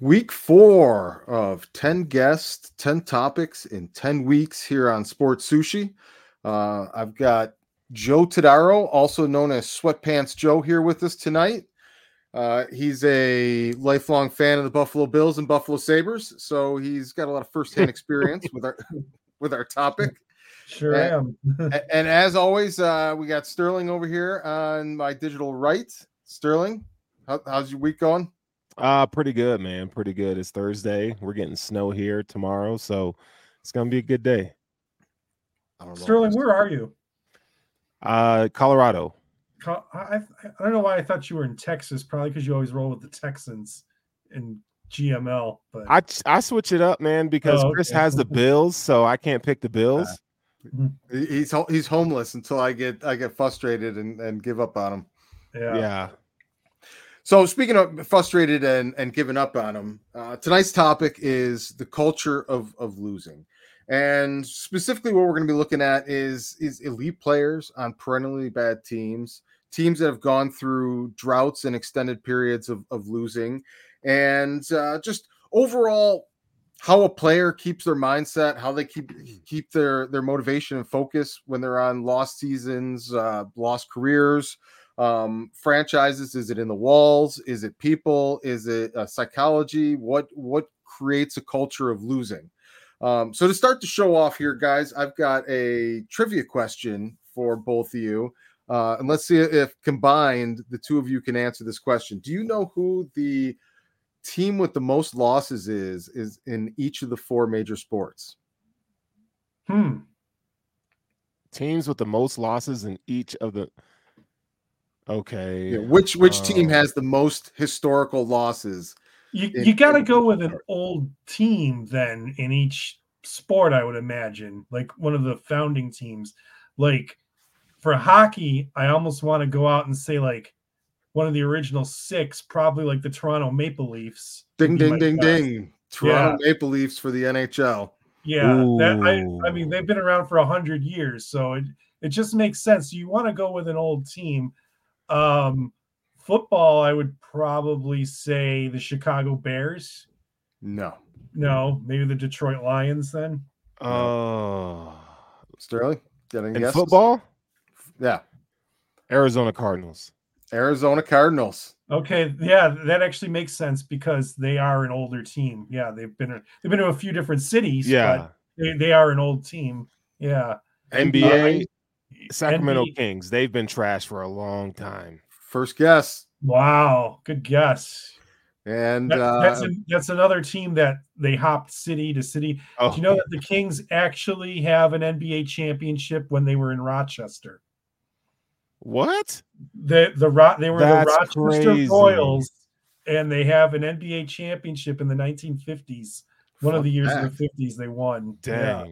Week four of 10 guests, 10 topics in 10 weeks here on Sports Sushi. Uh, I've got Joe Tadaro, also known as Sweatpants Joe, here with us tonight. Uh, he's a lifelong fan of the Buffalo Bills and Buffalo Sabres, so he's got a lot of firsthand experience with our with our topic. Sure and, am. and as always, uh, we got Sterling over here on my digital right. Sterling, how, how's your week going? Uh, pretty good, man. Pretty good. It's Thursday. We're getting snow here tomorrow, so it's gonna be a good day. Sterling, where are you? Uh, Colorado. I, I, I don't know why I thought you were in Texas. Probably because you always roll with the Texans in GML. But I I switch it up, man, because Oh, Chris has the Bills, so I can't pick the Bills. He- He's he's homeless until I get I get frustrated and, and give up on him. yeah, yeah. So speaking of frustrated and, and giving up on them, uh, tonight's topic is the culture of of losing, and specifically what we're going to be looking at is is elite players on perennially bad teams, teams that have gone through droughts and extended periods of of losing, and uh, just overall how a player keeps their mindset, how they keep keep their their motivation and focus when they're on lost seasons, uh, lost careers um franchises? Is it in the walls? Is it people? Is it uh, psychology? What what creates a culture of losing? Um so to start the show off here guys i've got a trivia question for both of you uh and let's see if combined the two of you can answer this question. Do you know who the team with the most losses is is in each of the four major sports? Hmm. Teams with the most losses in each of the. Okay. Yeah, which which team Uh, has the most historical losses You in- you got to go with an old team then in each sport. I would imagine, like one of the founding teams. Like for hockey, I almost want to go out and say like one of the original six, probably like the Toronto Maple Leafs. Ding ding ding guess. ding. Toronto Maple Leafs for the NHL. Yeah, that, I, I mean they've been around for a hundred years, so it it just makes sense. You want to go with an old team. Um, football, I would probably say the Chicago Bears. No. No, maybe the Detroit Lions then. Oh. Sterling, getting any in guesses? football, Yeah. Arizona Cardinals. Arizona Cardinals. Okay, yeah, that actually makes sense because they are an older team. Yeah, they've been they've been to a few different cities. Yeah. but they, they are an old team. Yeah, NBA, Sacramento NBA Kings. They've been trash for a long time. First guess. Wow, good guess. And That- uh, that's an, that's another team that they hopped city to city. Oh, Do you know that the Kings actually have an NBA championship when they were in Rochester? what? The the Ro- they were That's the Rochester crazy. Royals, and they have an NBA championship in the 1950s. One of the years that. of the 50s they won. Yeah.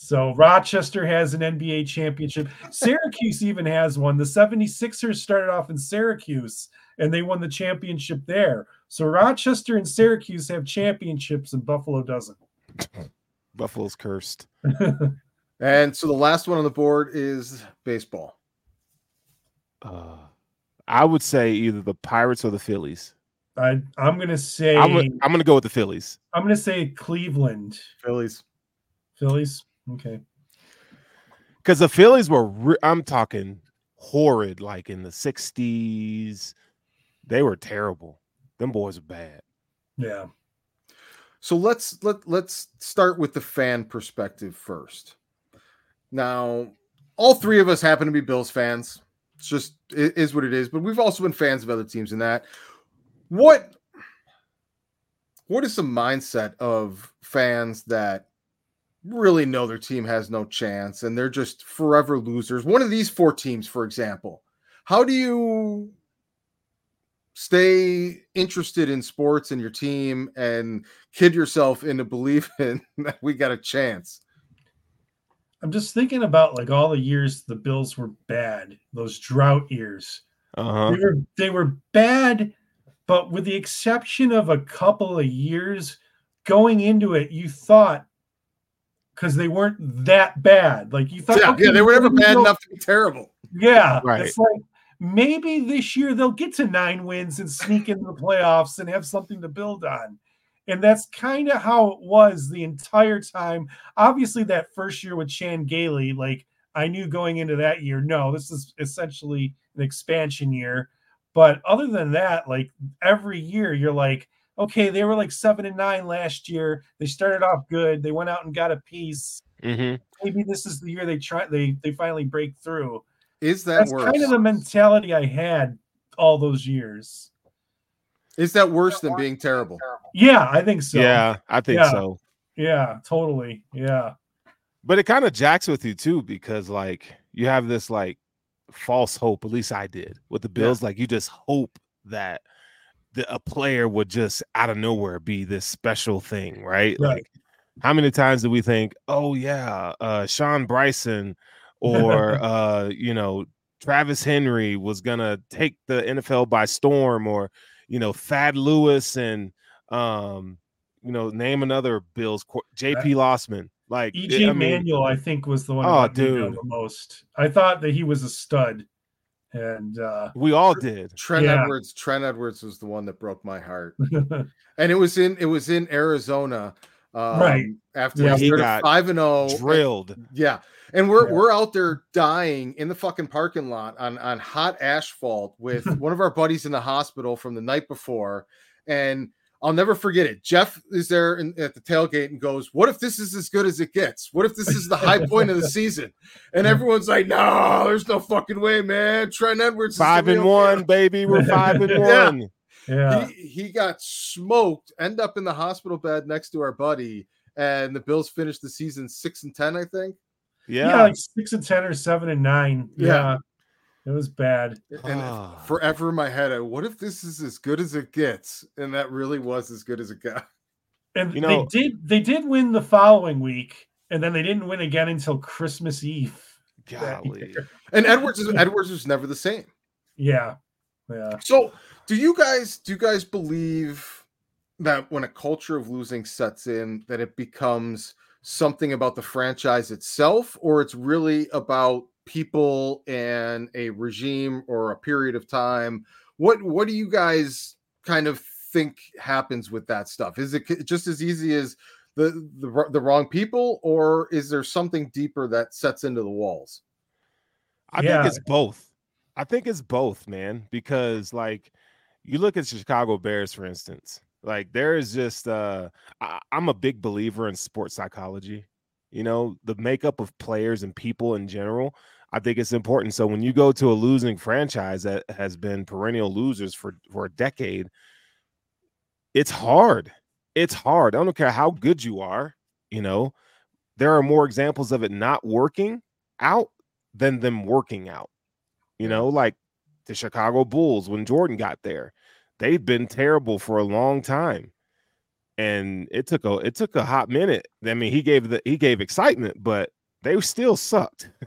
Dang. So Rochester has an NBA championship. Syracuse even has one. The 76ers started off in Syracuse and they won the championship there. So Rochester and Syracuse have championships and Buffalo doesn't. Buffalo's cursed. and so the last one on the board is baseball. Uh, I would say either the Pirates or the Phillies. I I'm gonna say I'm, I'm, gonna- I'm going to go with the Phillies I'm gonna say Cleveland. Phillies. Phillies. Okay. because the Phillies were. Re- I'm talking horrid, like in the '60s. They were terrible. Them boys are bad. Yeah. So let's let let's start with the fan perspective first. Now, all three of us happen to be Bills fans. It's just it is what it is, but we've also been fans of other teams in that. What what is the mindset of fans that really know their team has no chance and they're just forever losers? One of these four teams, for example. How do you stay interested in sports and your team and kid yourself into believing that we got a chance. I'm just thinking about like all the years the Bills were bad, those drought years. Uh huh. They were they were bad, but with the exception of a couple of years going into it, you thought because they weren't that bad. Like you thought, Yeah, okay, yeah, they were never bad go- enough to be terrible. Yeah, Right. It's like maybe this year they'll get to nine wins and sneak into the playoffs and have something to build on. And that's kind of how it was the entire time. Obviously, that first year with Chan Gailey, like I knew going into that year, no, this is essentially an expansion year. But other than that, like every year, you're like, okay, they were like seven and nine last year. They started off good. They went out and got a piece. Mm-hmm. Maybe this is the year they try they they finally break through. Is that That's worse? kind of the mentality I had all those years. Is that worse than being terrible? Yeah, I think so. Yeah, I think Yeah. so. Yeah, totally. Yeah. But it kind of jacks with you too, because like you have this like false hope, at least I did with the Yeah. Bills. Like you just hope that the, a player would just out of nowhere be this special thing, right? Right. Like how many times do we think, oh yeah, uh Sean Bryson or uh, you know, Travis Henry was gonna take the NFL by storm, or you know, Thad Lewis and um, you know, name another Bills JP Losman. Like EJ I mean, Manuel, I think, was the one Oh, that let me down dude. the most. I thought that he was a stud. And uh we all did. Trent Yeah. Edwards. Trent Edwards was the one that broke my heart, and it was in it was in Arizona. Um, Right. after Yeah. he He started got five and zero, Drilled. Yeah. And we're Yeah. we're out there dying in the fucking parking lot on on hot asphalt with one of our buddies in the hospital from the night before. And I'll never forget it. Jeff is there in, at the tailgate and goes, "What if this is as good as it gets? What if this is the high point of the season?" And everyone's like, "No, there's no fucking way, man. Trent Edwards is Five and one, deal." baby. We're five and Yeah. one. yeah. He, he got smoked. End up in the hospital bed next to our buddy, and the Bills finished the season six and ten, I think. yeah. Yeah. like six and ten or seven and nine. Yeah. Yeah. It was bad. and Ah. forever in my head, I, what if this is as good as it gets? And that really was as good as it got. And You know- they did they did win the following week, and then they didn't win again until Christmas Eve. Golly. And Edwards is Edwards was never the same. Yeah. Yeah. So do you guys do you guys believe that when a culture of losing sets in, that it becomes something about the franchise itself, or it's really about people and a regime or a period of time? What what do you guys kind of think happens with that stuff? Is it just as easy as the the, the wrong people, or is there something deeper that sets into the walls? I Yeah. think it's both. I think it's both, man, because like you look at Chicago Bears, for instance, like there is just uh I, I'm a big believer in sports psychology. You know, the makeup of players and people in general. I think it's important. So when you go to a losing franchise that has been perennial losers for for a decade, it's hard. It's hard. I don't care how good you are, you know. There are more examples of it not working out than them working out. You know, like the Chicago Bulls when Jordan got there. They've been terrible for a long time. And it took a it took a hot minute. I mean, he gave the he gave excitement, but they still sucked.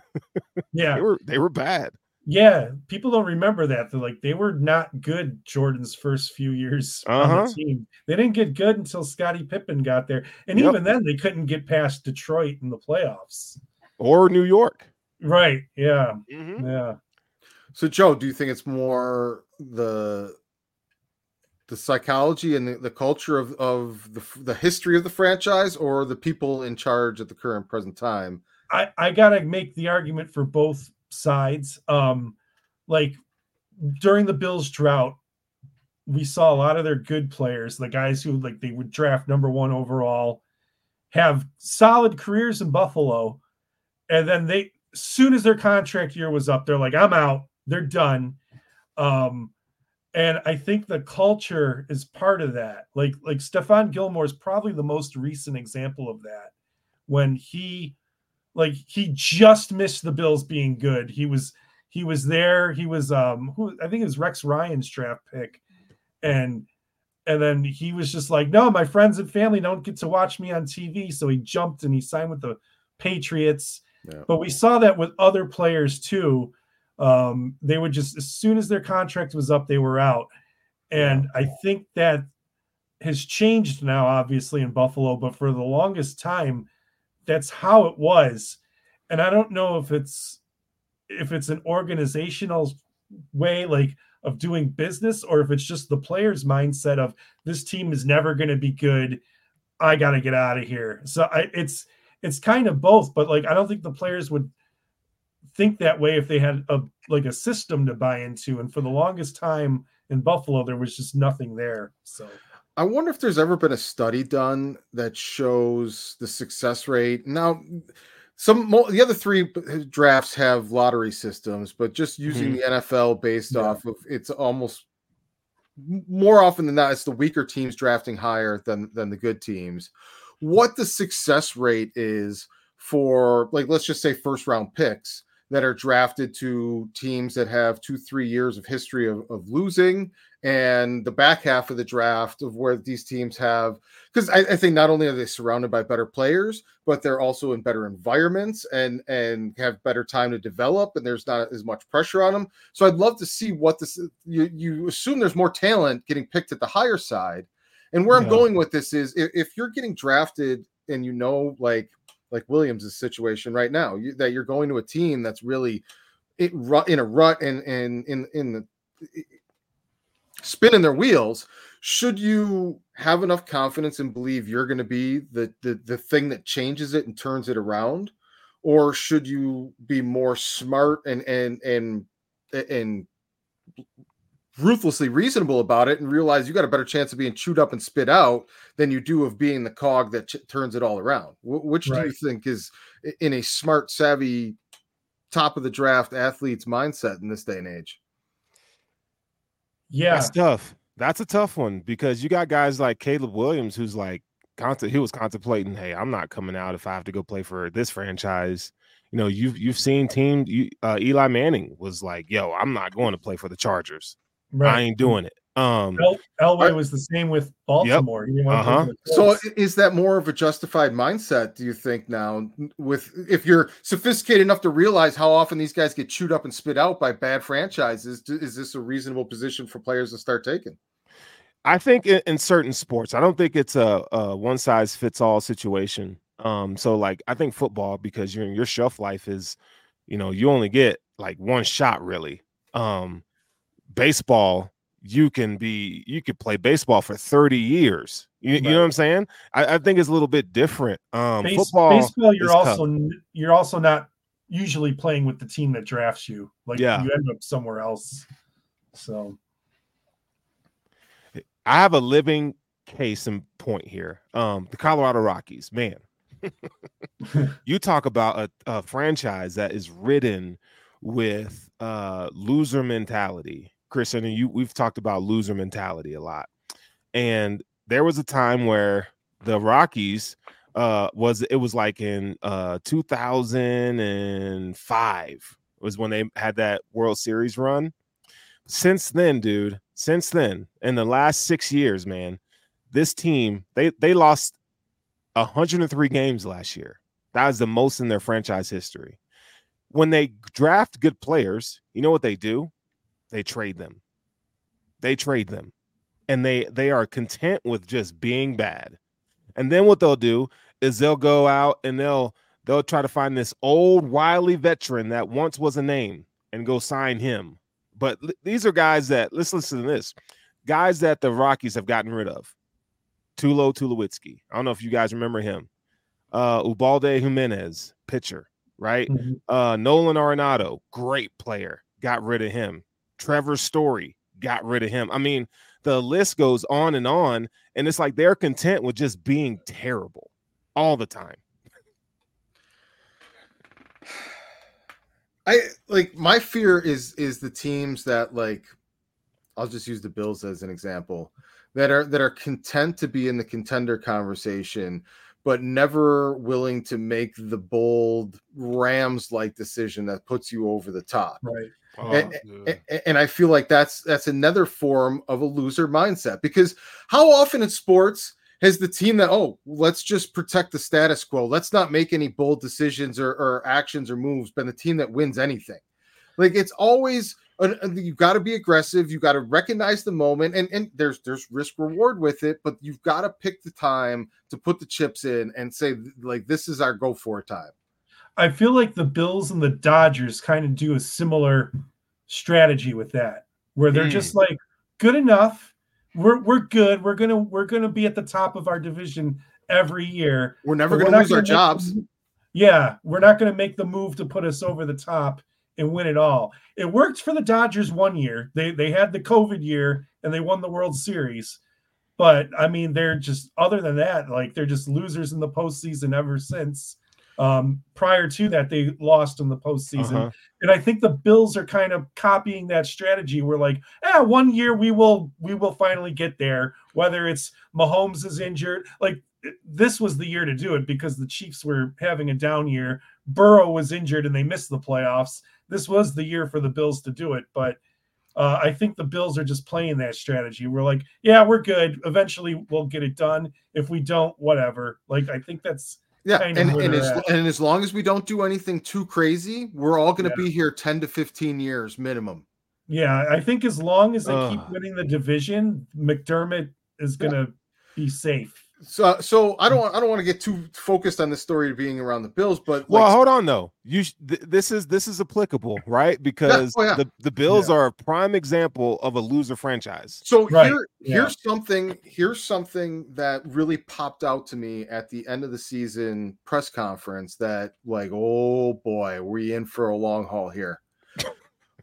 Yeah. They were they were bad. Yeah, people don't remember that. They're like they were not good Jordan's first few years on Uh-huh. the team. They didn't get good until Scottie Pippen got there, and Yep. even then they couldn't get past Detroit in the playoffs. Or New York. Right? Yeah, Mhm. yeah. So, Joe, do you think it's more the the psychology and the, the culture of, of the, the history of the franchise or the people in charge at the current present time? I I gotta make the argument for both sides. Um, like during the Bills drought, we saw a lot of their good players, the guys who like they would draft number one overall, have solid careers in Buffalo, and then they soon as their contract year was up, they're like, I'm out, they're done. Um, and I think the culture is part of that. Like like Stephon Gilmore is probably the most recent example of that when he like he just missed the Bills being good. He was he was there. He was um who I think it was Rex Ryan's draft pick, and and then he was just like, no, my friends and family don't get to watch me on TV. So he jumped and he signed with the Patriots. Yeah. But we saw that with other players too. Um, they would just as soon as their contract was up, they were out. And I think that has changed now, obviously, in Buffalo, but for the longest time, that's how it was. And I don't know if it's if it's an organizational way like of doing business or if it's just the player's mindset of this team is never going to be good. I got to get out of here. So I, it's it's kind of both but like i don't think the players would think that way if they had a like a system to buy into. And for the longest time in buffalo there was just nothing there so I wonder if there's ever been a study done that shows the success rate. Now, some the other three drafts have lottery systems, but just using mm-hmm. the NFL based yeah. off of it's almost more often than not, it's the weaker teams drafting higher than than the good teams. What the success rate is for, like, let's just say first round picks that are drafted to teams that have two, three years of history of, of losing and the back half of the draft of where these teams have because I, I, think not only are they surrounded by better players but they're also in better environments and and have better time to develop and there's not as much pressure on them so i'd love to see what this you, you assume there's more talent getting picked at the higher side and where yeah. i'm going with this is if, if, you're getting drafted and you know like like williams' situation right now you, that you're going to a team that's really it, in a rut and and in in the spinning their wheels should you have enough confidence and believe you're going to be the, the the thing that changes it and turns it around? Or should you be more smart and and and and ruthlessly reasonable about it and realize you got a better chance of being chewed up and spit out than you do of being the cog that ch- turns it all around which right. do you think is in a smart savvy top of the draft athlete's mindset in this day and age yeah, that's tough. That's a tough one because you got guys like Caleb Williams, who's like, he was contemplating, hey, I'm not coming out if I have to go play for this franchise. You know, you've you've seen team. You, uh, Eli Manning was like, yo, I'm not going to play for the Chargers. Right. I ain't doing it. Um, El- Elway was the same with Baltimore. Yep. Uh-huh. So is that more of a justified mindset? Do you think now, with if you're sophisticated enough to realize how often these guys get chewed up and spit out by bad franchises, is this a reasonable position for players to start taking? I think in, in certain sports, I don't think it's a, a one size fits all situation. Um, so like I think football because your your shelf life is, you know, you only get like one shot really. Um, baseball you can be you could play baseball for 30 years. You, right. you know what i'm saying? I, I, think it's a little bit different. Um Base, football baseball you're also tough. you're also not usually playing with the team that drafts you. Like yeah. you end up somewhere else. So. I have a living case in point here. Um the colorado rockies man. You talk about a, a franchise that is ridden with uh loser mentality Christian, and you we've talked about loser mentality a lot. And there was a time where the Rockies uh was it was like in uh 2005 was when they had that World Series run. Since then, dude, since then, in the last 6 years, man, this team they they lost 103 games last year. That is the most in their franchise history. When they draft good players, you know what they do? They trade them. They trade them. And they they are content with just being bad. And then what they'll do is they'll go out and they'll they'll try to find this old wily veteran that once was a name and go sign him. But these are guys that let's listen to this. Guys that the Rockies have gotten rid of. Tulo Tulowitzki. I don't know if you guys remember him. Uh Ubaldo Jimenez, pitcher, right? Mm-hmm. Uh Nolan Arenado, great player. Got rid of him. Trevor Story got rid of him. I mean, the list goes on and on, and it's like they're content with just being terrible all the time. I like my fear is is the teams that like I'll just use the Bills as an example that are that are content to be in the contender conversation but never willing to make the bold Rams like decision that puts you over the top. Right. Oh, and, and, and, I feel like that's that's another form of a loser mindset because how often in sports has the team that oh let's just protect the status quo. Let's not make any bold decisions or, or actions or moves been the team that wins anything. Like it's always you've got to be aggressive. You've got to recognize the moment and, and there's there's risk reward with it but you've got to pick the time to put the chips in and say like this is our go for time I feel like the Bills and the Dodgers kind of do a similar strategy with that, where they're Mm. just like good enough. We're we're good. We're gonna we're gonna be at the top of our division every year. We're never going we're to lose our gonna make jobs. Yeah, we're not going to make the move to put us over the top and win it all. It worked for the Dodgers one year. They they had the COVID year and they won the World Series. But I mean, they're just other than that, like they're just losers in the postseason ever since. Um, prior to that, they lost in the postseason. Uh-huh. And I think the Bills are kind of copying that strategy. We're like, yeah, one year we will we will finally get there. Whether it's Mahomes is injured, like this was the year to do it because the Chiefs were having a down year. Burrow was injured and they missed the playoffs. This was the year for the Bills to do it, but uh, I think the Bills are just playing that strategy. We're like, yeah, we're good. Eventually, we'll get it done. If we don't, whatever. Like, I think that's Yeah, and and as, and as long as we don't do anything too crazy, we're all going to Yeah. be here 10 to 15 years minimum. yeah. I think as long as they keep winning the division, McDermott is gonna be safe. So so I don't I don't want to get too focused on this story of being around the Bills, but Well, like, hold on though. You sh- th- this is this is applicable, right? Because oh, yeah. the, the Bills are a prime example of a loser franchise. So Right, here, yeah. here's something. Here's something that really popped out to me at the end of the season press conference. That like, oh boy, we in for a long haul here.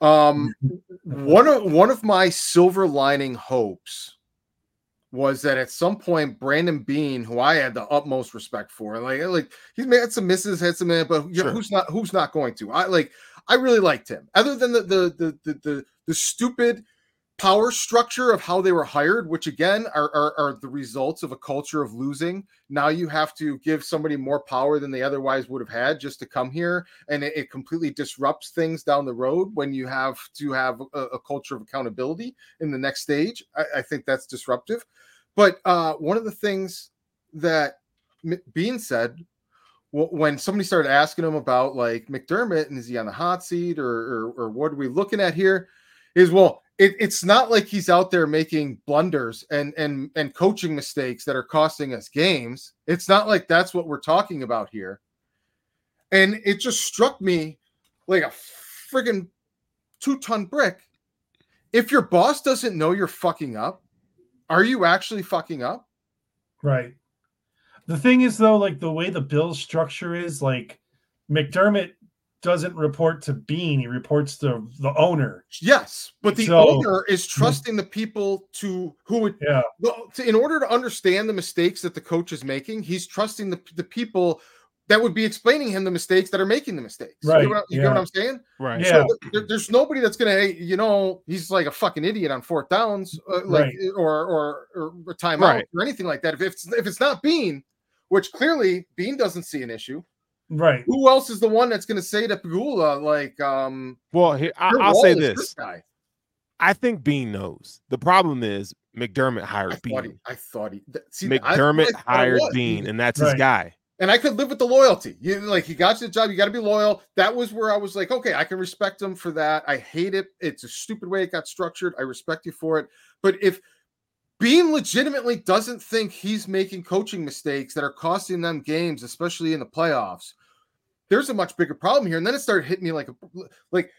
Um, one of one of my silver lining hopes was that at some point Brandon Beane, who I had the utmost respect for, like like he's made some misses, had some, eh, but you know, Sure. who's not who's not going to? I like I really liked him. Other than the the the the the, the stupid power structure of how they were hired, which again are, are are the results of a culture of losing. Now you have to give somebody more power than they otherwise would have had just to come here, and it, it completely disrupts things down the road when you have to have a, a culture of accountability in the next stage. I, I think that's disruptive. But uh, one of the things that M- Beane said wh- when somebody started asking him about like McDermott and is he on the hot seat or or, or what are we looking at here is well it, it's not like he's out there making blunders and and and coaching mistakes that are costing us games. It's not like that's what we're talking about here. And it just struck me like a friggin' two-ton brick. If your boss doesn't know you're fucking up are you actually fucking up? Right. The thing is, though, like the way the Bills structure is, like McDermott doesn't report to Beane; he reports to the owner. Yes, but the So- owner is trusting the people to who would Yeah, well, to, in order to understand the mistakes that the coach is making, he's trusting the, the people that would be explaining him the mistakes that are making the mistakes. You, Right, get what, I- you get what I'm saying? Right. Yeah. So there- there's nobody that's gonna, hey, you know, he's like a fucking idiot on fourth downs, uh, like Right. or, or or a timeout Right. or anything like that. If it's if it's not Beane, which clearly Beane doesn't see an issue, right. who else is the one that's gonna say to Pegula like, um, Well, here I, I'll say is this. guy? I think Beane knows. The problem is McDermott I hired he, Beane. I thought he. th- See, I- I McDermott hired. Beane, and that's his guy. and I could live with the loyalty. You like he got you the job, you got to be loyal. That was where I was like, okay, I can respect him for that. I hate it. It's a stupid way it got structured. I respect you for it. But if Beane legitimately doesn't think he's making coaching mistakes that are costing them games, especially in the playoffs, there's a much bigger problem here. And then it started hitting me like a like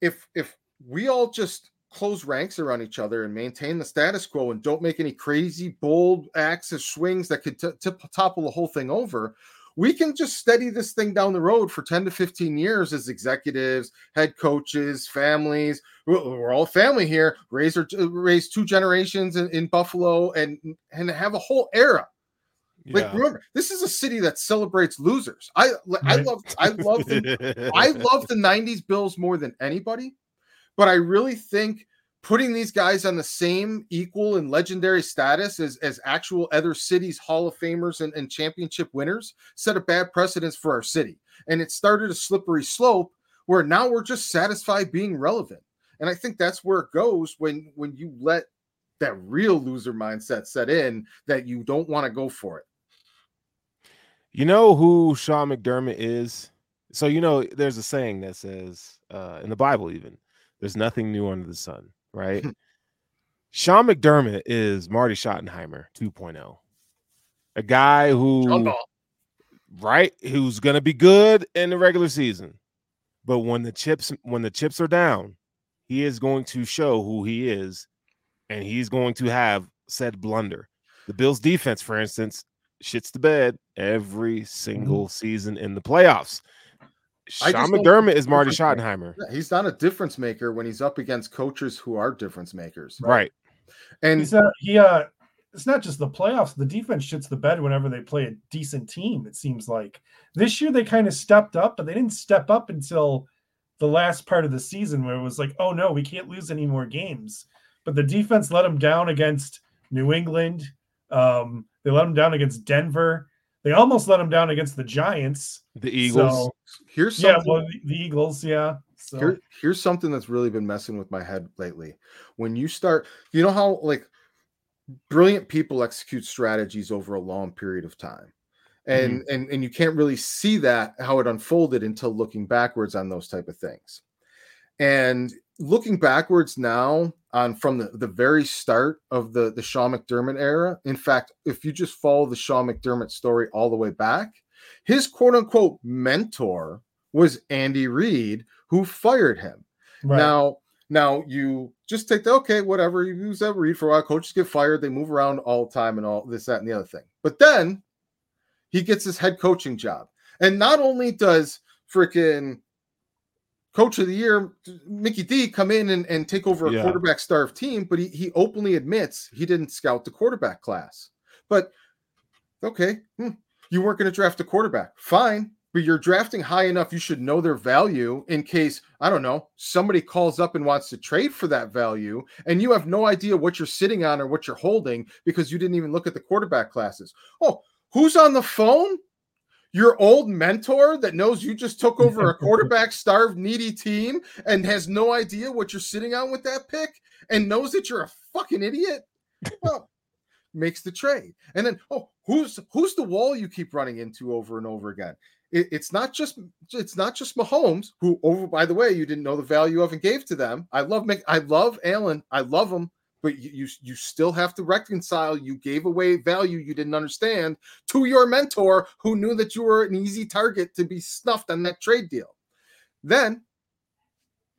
if if we all just close ranks around each other and maintain the status quo and don't make any crazy bold acts or swings that could t- tip, topple the whole thing over we can just steady this thing down the road for 10 to 15 years as executives head coaches families we're, we're all family here raise or raise two generations in, in buffalo and and have a whole era like Yeah. remember this is a city that celebrates losers i i love i love the I love the 90s Bills more than anybody, but I really think putting these guys on the same equal and legendary status as, as actual other cities' Hall of Famers and, and championship winners set a bad precedence for our city. And it started a slippery slope where now we're just satisfied being relevant. And I think that's where it goes when when you let that real loser mindset set in that you don't want to go for it. You know who Sean McDermott is? So you know, there's a saying that says uh, in the Bible, even there's nothing new under the sun, right? Sean McDermott is Marty Schottenheimer 2.0, a guy who, right, who's gonna be good in the regular season, but when the chips when the chips are down, he is going to show who he is, and he's going to have said blunder. The Bills defense, for instance, shits the bed every single mm-hmm. season in the playoffs. Sean McDermott is Marty Schottenheimer. Yeah, he's not a difference maker when he's up against coaches who are difference makers. Right. right. And he's a, he uh it's not just the playoffs. The defense shits the bed whenever they play a decent team. It seems like this year they kind of stepped up, but they didn't step up until the last part of the season where it was like, oh no, we can't lose any more games. But the defense let them down against New England. Um, they let them down against Denver. They almost let them down against the Giants. The Eagles. So, here's something, yeah, well, the, the Eagles. Yeah. So. Here, here's something that's really been messing with my head lately. When you start, you know how like brilliant people execute strategies over a long period of time. And mm-hmm. and and you can't really see that how it unfolded until looking backwards on those type of things. And looking backwards now on from the, the very start of the the Sean McDermott era. In fact, if you just follow the Sean McDermott story all the way back, his quote unquote mentor was Andy Reid, who fired him. Right. Now, now you just take the okay, whatever. You use that Reid for a while. Coaches get fired, they move around all the time and all this, that, and the other thing. But then he gets his head coaching job. And not only does freaking coach of the year, Mickey D, come in and, and take over a yeah. quarterback starved team, but he, he openly admits he didn't scout the quarterback class. But okay, hmm, you weren't going to draft a quarterback. Fine but you're drafting high enough, you should know their value in case, I don't know, somebody calls up and wants to trade for that value, and you have no idea what you're sitting on or what you're holding because you didn't even look at the quarterback classes. Oh, who's on the phone? Your old mentor that knows you just took over a quarterback starved, needy team and has no idea what you're sitting on with that pick and knows that you're a fucking idiot. Well, makes the trade. And then, oh, who's who's the wall you keep running into over and over again? it, it's not just it's not just Mahomes, who over by the way, you didn't know the value of and gave to them. I love I love Allen, I love him, but you, you still have to reconcile. You gave away value you didn't understand to your mentor, who knew that you were an easy target to be snuffed on that trade deal. Then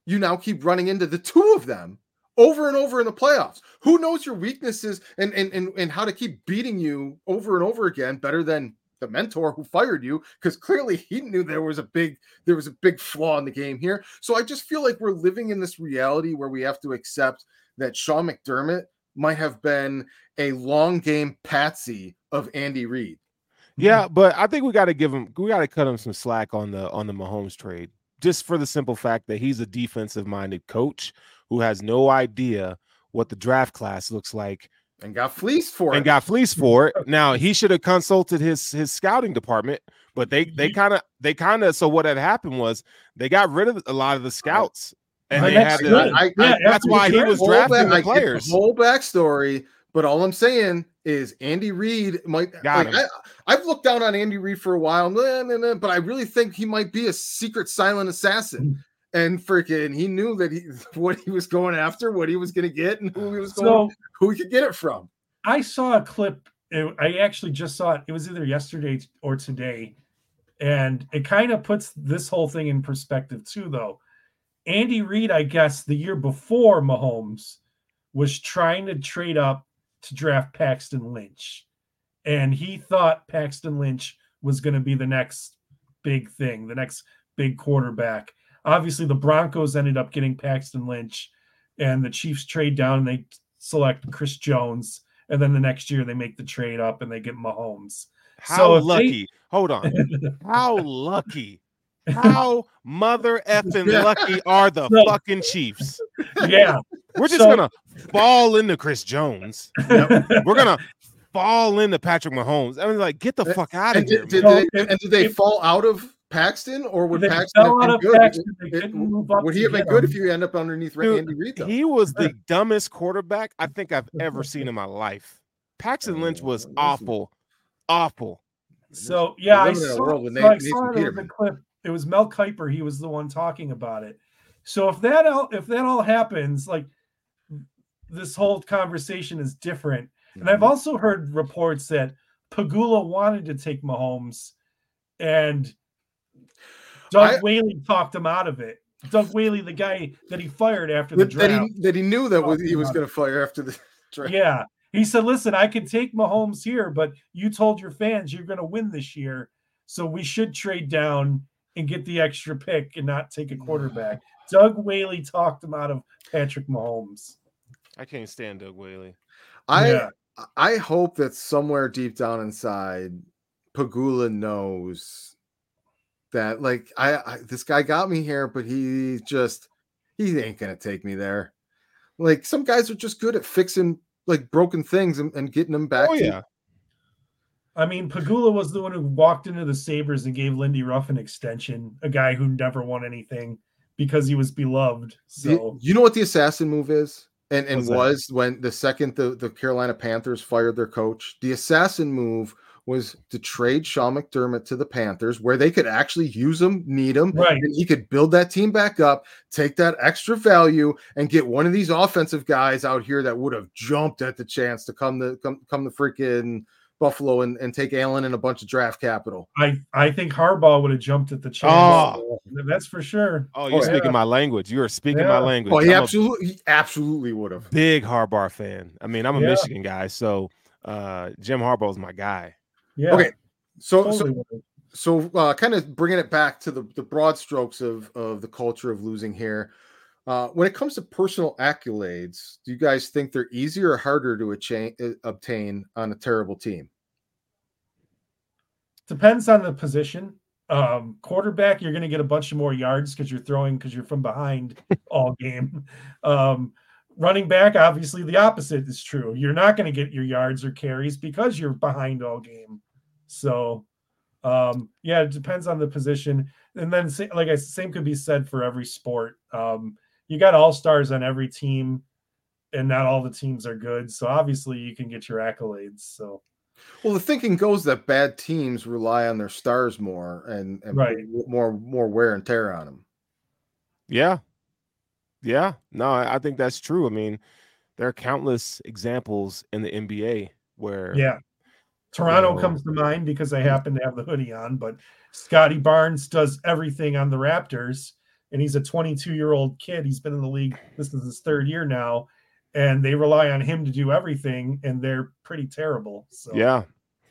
you now keep running into the two of them over and over in the playoffs. Who knows your weaknesses and and and, and how to keep beating you over and over again better than the mentor who fired you because clearly he knew there was a big there was a big flaw in the game here. So I just feel like we're living in this reality where we have to accept that Sean McDermott might have been a long game patsy of Andy Reid. Yeah, but I think we got to give him we got to cut him some slack on the on the Mahomes trade just for the simple fact that he's a defensive minded coach who has no idea what the draft class looks like and got fleeced for and it. And got fleeced for it. Now he should have consulted his his scouting department, but they they mm-hmm. kind of they kind of so what had happened was they got rid of a lot of the scouts. And they had to, I, I, yeah, that's why he was drafting back, the players. The whole backstory, but all I'm saying is Andy Reid might. Got like, I, have looked down on Andy Reid for a while, but I really think he might be a secret silent assassin. And freaking he knew that he what he was going after, what he was going to get, and who he was going, so, who he could get it from. I saw a clip. I actually just saw it. It was either yesterday or today, and it kind of puts this whole thing in perspective too. Though Andy Reid, I guess the year before Mahomes was trying to trade up to draft Paxton Lynch, and he thought Paxton Lynch was going to be the next big thing, the next big quarterback Obviously, the Broncos ended up getting Paxton Lynch, and the Chiefs trade down and they select Chris Jones. And then the next year they make the trade up and they get Mahomes. How so lucky. They... Hold on. How lucky. How mother effing lucky are the so, fucking Chiefs? Yeah. We're just so, gonna fall into Chris Jones. Yep. We're gonna fall into Patrick Mahomes. I mean, like, get the eh, fuck out of here. Did, did, they, and did they fall out of Paxton, or would Paxton have been good? Paxton, it, it, would he have been good him. if you end up underneath Dude, Andy Reid? He was the dumbest quarterback I think I've ever seen in my life. Paxton Lynch oh, was awful, awful. So yeah, I saw, so I saw it in the clip. It was Mel Kiper. He was the one talking about it. So if that all, if that all happens, like this whole conversation is different. And I've mm-hmm. also heard reports that Pegula wanted to take Mahomes, and Doug I, Whaley talked him out of it. Doug Whaley, the guy that he fired after the that, draft. that he, that he knew that was, he was going to fire after the draft. Yeah. He said, listen, I can take Mahomes here, but you told your fans you're going to win this year. So we should trade down and get the extra pick and not take a quarterback. Doug Whaley talked him out of Patrick Mahomes. I can't stand Doug Whaley. I Yeah. I hope that somewhere deep down inside, Pegula knows that like I, I this guy got me here, but he just he ain't gonna take me there. Like some guys are just good at fixing like broken things and, and getting them back. Oh to- yeah, I mean, Pegula was the one who walked into the Sabres and gave Lindy Ruff an extension, a guy who never won anything because he was beloved. So you know what the assassin move is? And and was when the second the, the Carolina Panthers fired their coach, the assassin move was to trade Sean McDermott to the Panthers, where they could actually use him, need him, Right. and he could build that team back up, take that extra value, and get one of these offensive guys out here that would have jumped at the chance to come to come come to freaking Buffalo and, and take Allen and a bunch of draft capital. I, I think Harbaugh would have jumped at the chance. Oh. That's for sure. Oh, you're Oh, speaking yeah. my language. You are speaking Yeah. my language. Oh, he I'm a absolutely he absolutely would have. big Harbaugh fan. I mean, I'm a Yeah. Michigan guy, so uh, Jim is my guy. Yeah. Okay, So so totally would have. so uh, kind of bringing it back to the, the broad strokes of, of the culture of losing here uh, when it comes to personal accolades do you guys think they're easier or harder to uh, obtain on a terrible team Depends on the position. Um, quarterback, you're going to get a bunch of more yards because you're throwing because you're from behind all game. Um, running back, obviously, the opposite is true. You're not going to get your yards or carries because you're behind all game. So, um, yeah, it depends on the position. And then, like I said, same could be said for every sport. Um, you got all stars on every team, and not all the teams are good. So obviously, you can get your accolades. So. well the thinking goes that bad teams rely on their stars more and, and Right. more more wear and tear on them Yeah. Yeah. No, I I think that's true. I mean, there are countless examples in the NBA where Yeah. Toronto know. comes to mind because I happen to have the hoodie on, but Scottie Barnes does everything on the Raptors, and he's a 22 year old kid. He's been in the league. This is his third year now, and they rely on him to do everything, and they're pretty terrible. So yeah.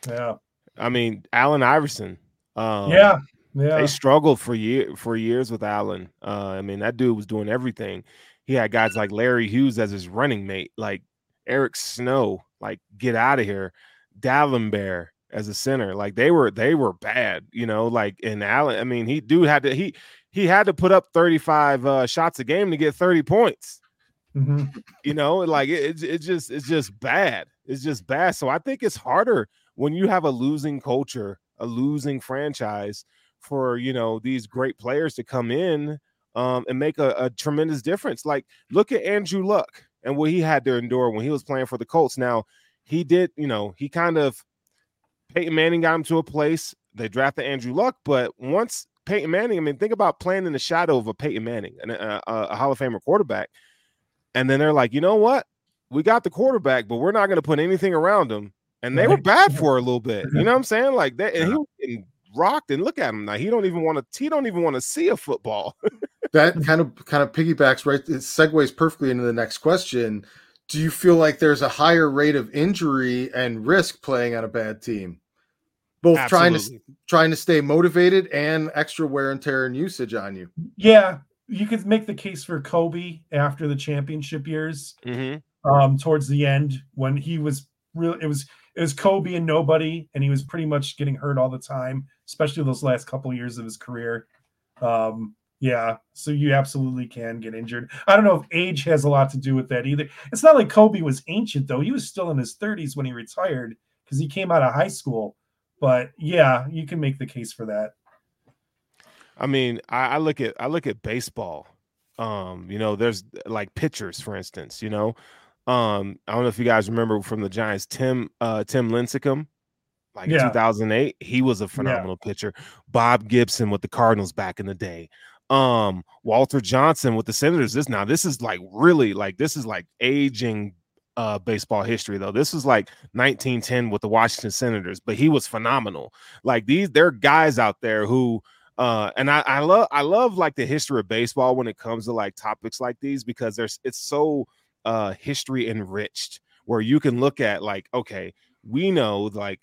yeah, I mean, Allen Iverson. Um, yeah, yeah. They struggled for year for years with Allen. Uh, I mean, that dude was doing everything. He had guys like Larry Hughes as his running mate, like Eric Snow, like get out of here. Dalembert as a center, like they were they were bad, you know. Like and Allen, I mean, he dude had to he he had to put up thirty five uh, shots a game to get thirty points. Mhm. You know, like it, it's it's just it's just bad. It's just bad. So I think it's harder when you have a losing culture, a losing franchise, for you know these great players to come in um, and make a, a tremendous difference. Like look at Andrew Luck and what he had to endure when he was playing for the Colts. Now he did, you know, he kind of Peyton Manning got him to a place. They drafted Andrew Luck, but once Peyton Manning, I mean, think about playing in the shadow of a Peyton Manning, and uh, a, a, Hall of Famer quarterback, and then they're like, you know what? We got the quarterback, but we're not going to put anything around him. And they were bad for a little bit. You mm-hmm. know what I'm saying? Like that, and he was getting rocked. And look at him now. He don't even want to. He don't even want to see a football. that kind of kind of piggybacks right it segues perfectly into the next question do you feel like there's a higher rate of injury and risk playing on a bad team both trying to trying to stay motivated and extra wear and tear and usage on you. Yeah, you could make the case for Kobe after the championship years. Mhm. um towards the end when he was real it was it was Kobe and nobody and he was pretty much getting hurt all the time especially those last couple of years of his career. Um yeah so you absolutely can get injured. I don't know if age has a lot to do with that either. It's not like kobe was ancient though. He was still in his 30s when he retired because he came out of high school but yeah you can make the case for that I mean, I, I look at I look at baseball. Um, you know, there's like pitchers, for instance. You know, um, I don't know if you guys remember from the Giants, Tim uh, Tim Lincecum, like Yeah. 2008. He was a phenomenal pitcher. Bob Gibson with the Cardinals back in the day. Um, Walter Johnson with the Senators. This now this is like really like this is like aging uh baseball history though. This was like 1910 with the Washington Senators, but he was phenomenal. Like these, there are guys out there who Uh, and I, I love I love like the history of baseball when it comes to like topics like these because there's it's so uh history enriched where you can look at like okay we know like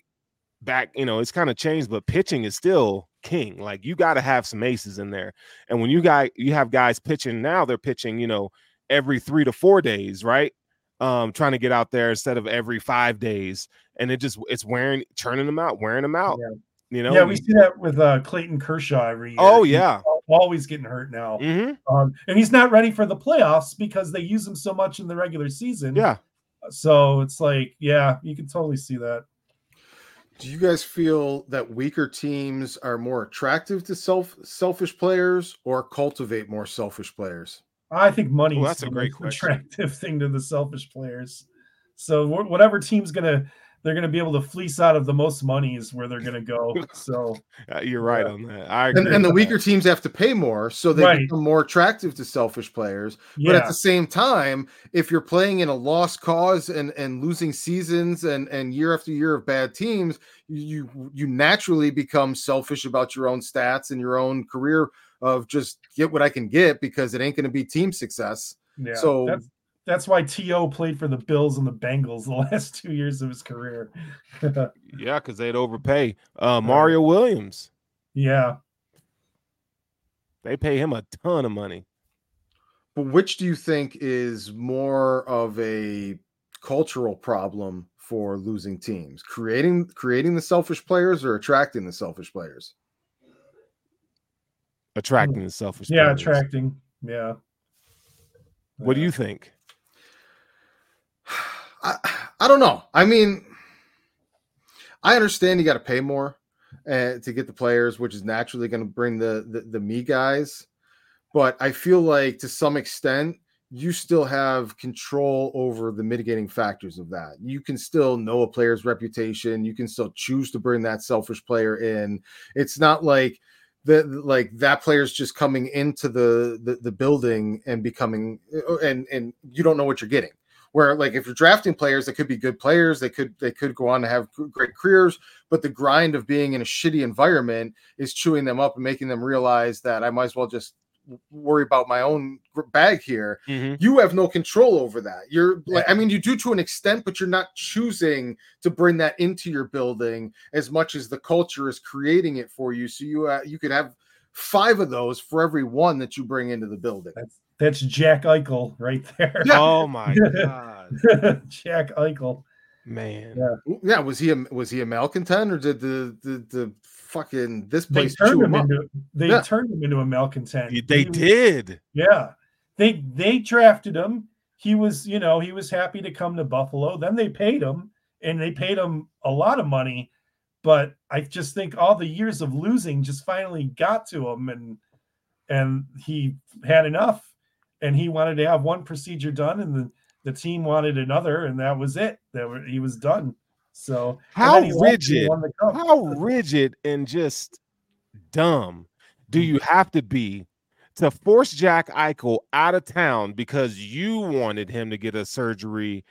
back you know it's kind of changed but pitching is still king like you got to have some aces in there and when you got you have guys pitching now they're pitching you know every three to four days right um trying to get out there instead of every five days and it just it's wearing churning them out wearing them out Yeah. you know yeah, we see that with uh, Clayton Kershaw every year. oh He's yeah always getting hurt now, hmm um, and he's not ready for the playoffs because they use him so much in the regular season. yeah So it's like, yeah, you can totally see that. Do you guys feel that weaker teams are more attractive to self selfish players or cultivate more selfish players? I think money Ooh, is that's a the great most question. attractive thing to the selfish players. So wh- whatever team's gonna they're gonna be able to fleece out of the most money is where they're gonna go. So Uh, you're right Yeah. on that i And, agree and the weaker that. teams have to pay more, so they Right. become more attractive to selfish players. But at the same time, if you're playing in a lost cause and and losing seasons and and year after year of bad teams, you you naturally become selfish about your own stats and your own career of just get what I can get because it ain't going to be team success. yeah. so- that's that's why To played for the Bills and the Bengals the last two years of his career. yeah because they'd overpay uh mario williams yeah, they pay him a ton of money But which do you think is more of a cultural problem for losing teams? Creating creating the selfish players or attracting the selfish players? Attracting the selfish yeah, players. attracting. Yeah. what do you think I, I don't know. I mean, I understand you got to pay more uh, to get the players, which is naturally going to bring the, the the me guys. But I feel like to some extent, you still have control over the mitigating factors of that. You can still know a player's reputation. You can still choose to bring that selfish player in. It's not like the like that player's just coming into the the, the building and becoming uh, and and you don't know what you're getting. Where like if you're drafting players that could be good players they could they could go on to have great careers but the grind of being in a shitty environment is chewing them up and making them realize that i might as well just worry about my own bag here Mhm. you have no control over that you're like i mean you do to an extent but you're not choosing to bring that into your building as much as the culture is creating it for you so you uh, you could have five of those for every one that you bring into the building That's that's Jack Eichel right there. oh my god Jack Eichel. man Yeah. Yeah, was he a was he a malcontent or did the the the fucking this place. They place turned chew him him into they Yeah. turned him into a malcontent. Y- they did Yeah. They they drafted him. He was, you know, he was happy to come to Buffalo. Then they paid him and they paid him a lot of money. But I just think all the years of losing just finally got to him and and he had enough and he wanted to have one procedure done and the, the team wanted another and that was it. That he was done. So How then he left and he rigid? won the cup. how rigid and just dumb do you have to be to force Jack Eichel out of town because you wanted him to get a surgery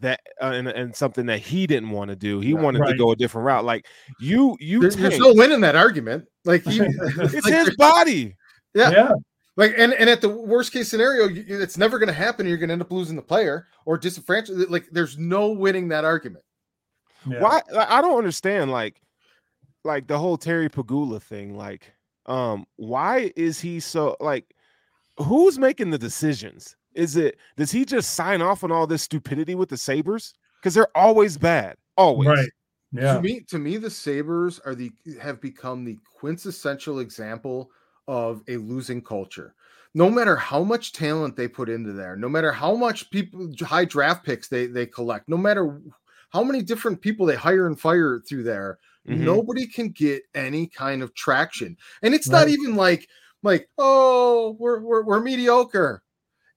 that uh, and, and something that he didn't want to do. He Right. wanted to go a different route. Like you, you There- there's no win in that argument. Like he, it's like, his body. Yeah. yeah. like and and at the worst case scenario, you, it's never going to happen. You're going to end up losing the player or disenfranchised. Like there's no winning that argument. Yeah. Why? Like, I don't understand. Like, like the whole Terry Pegula thing. Like, um, why is he so like? Who's making the decisions? Is it does he just sign off on all this stupidity with the Sabres? Because they're always bad. Always. Right. Yeah. To me, to me, the Sabres are the have become the quintessential example of a losing culture. No matter how much talent they put into there, no matter how much people high draft picks they they collect, no matter how many different people they hire and fire through there, Mhm. nobody can get any kind of traction. And it's not even like like oh we're we're, we're mediocre.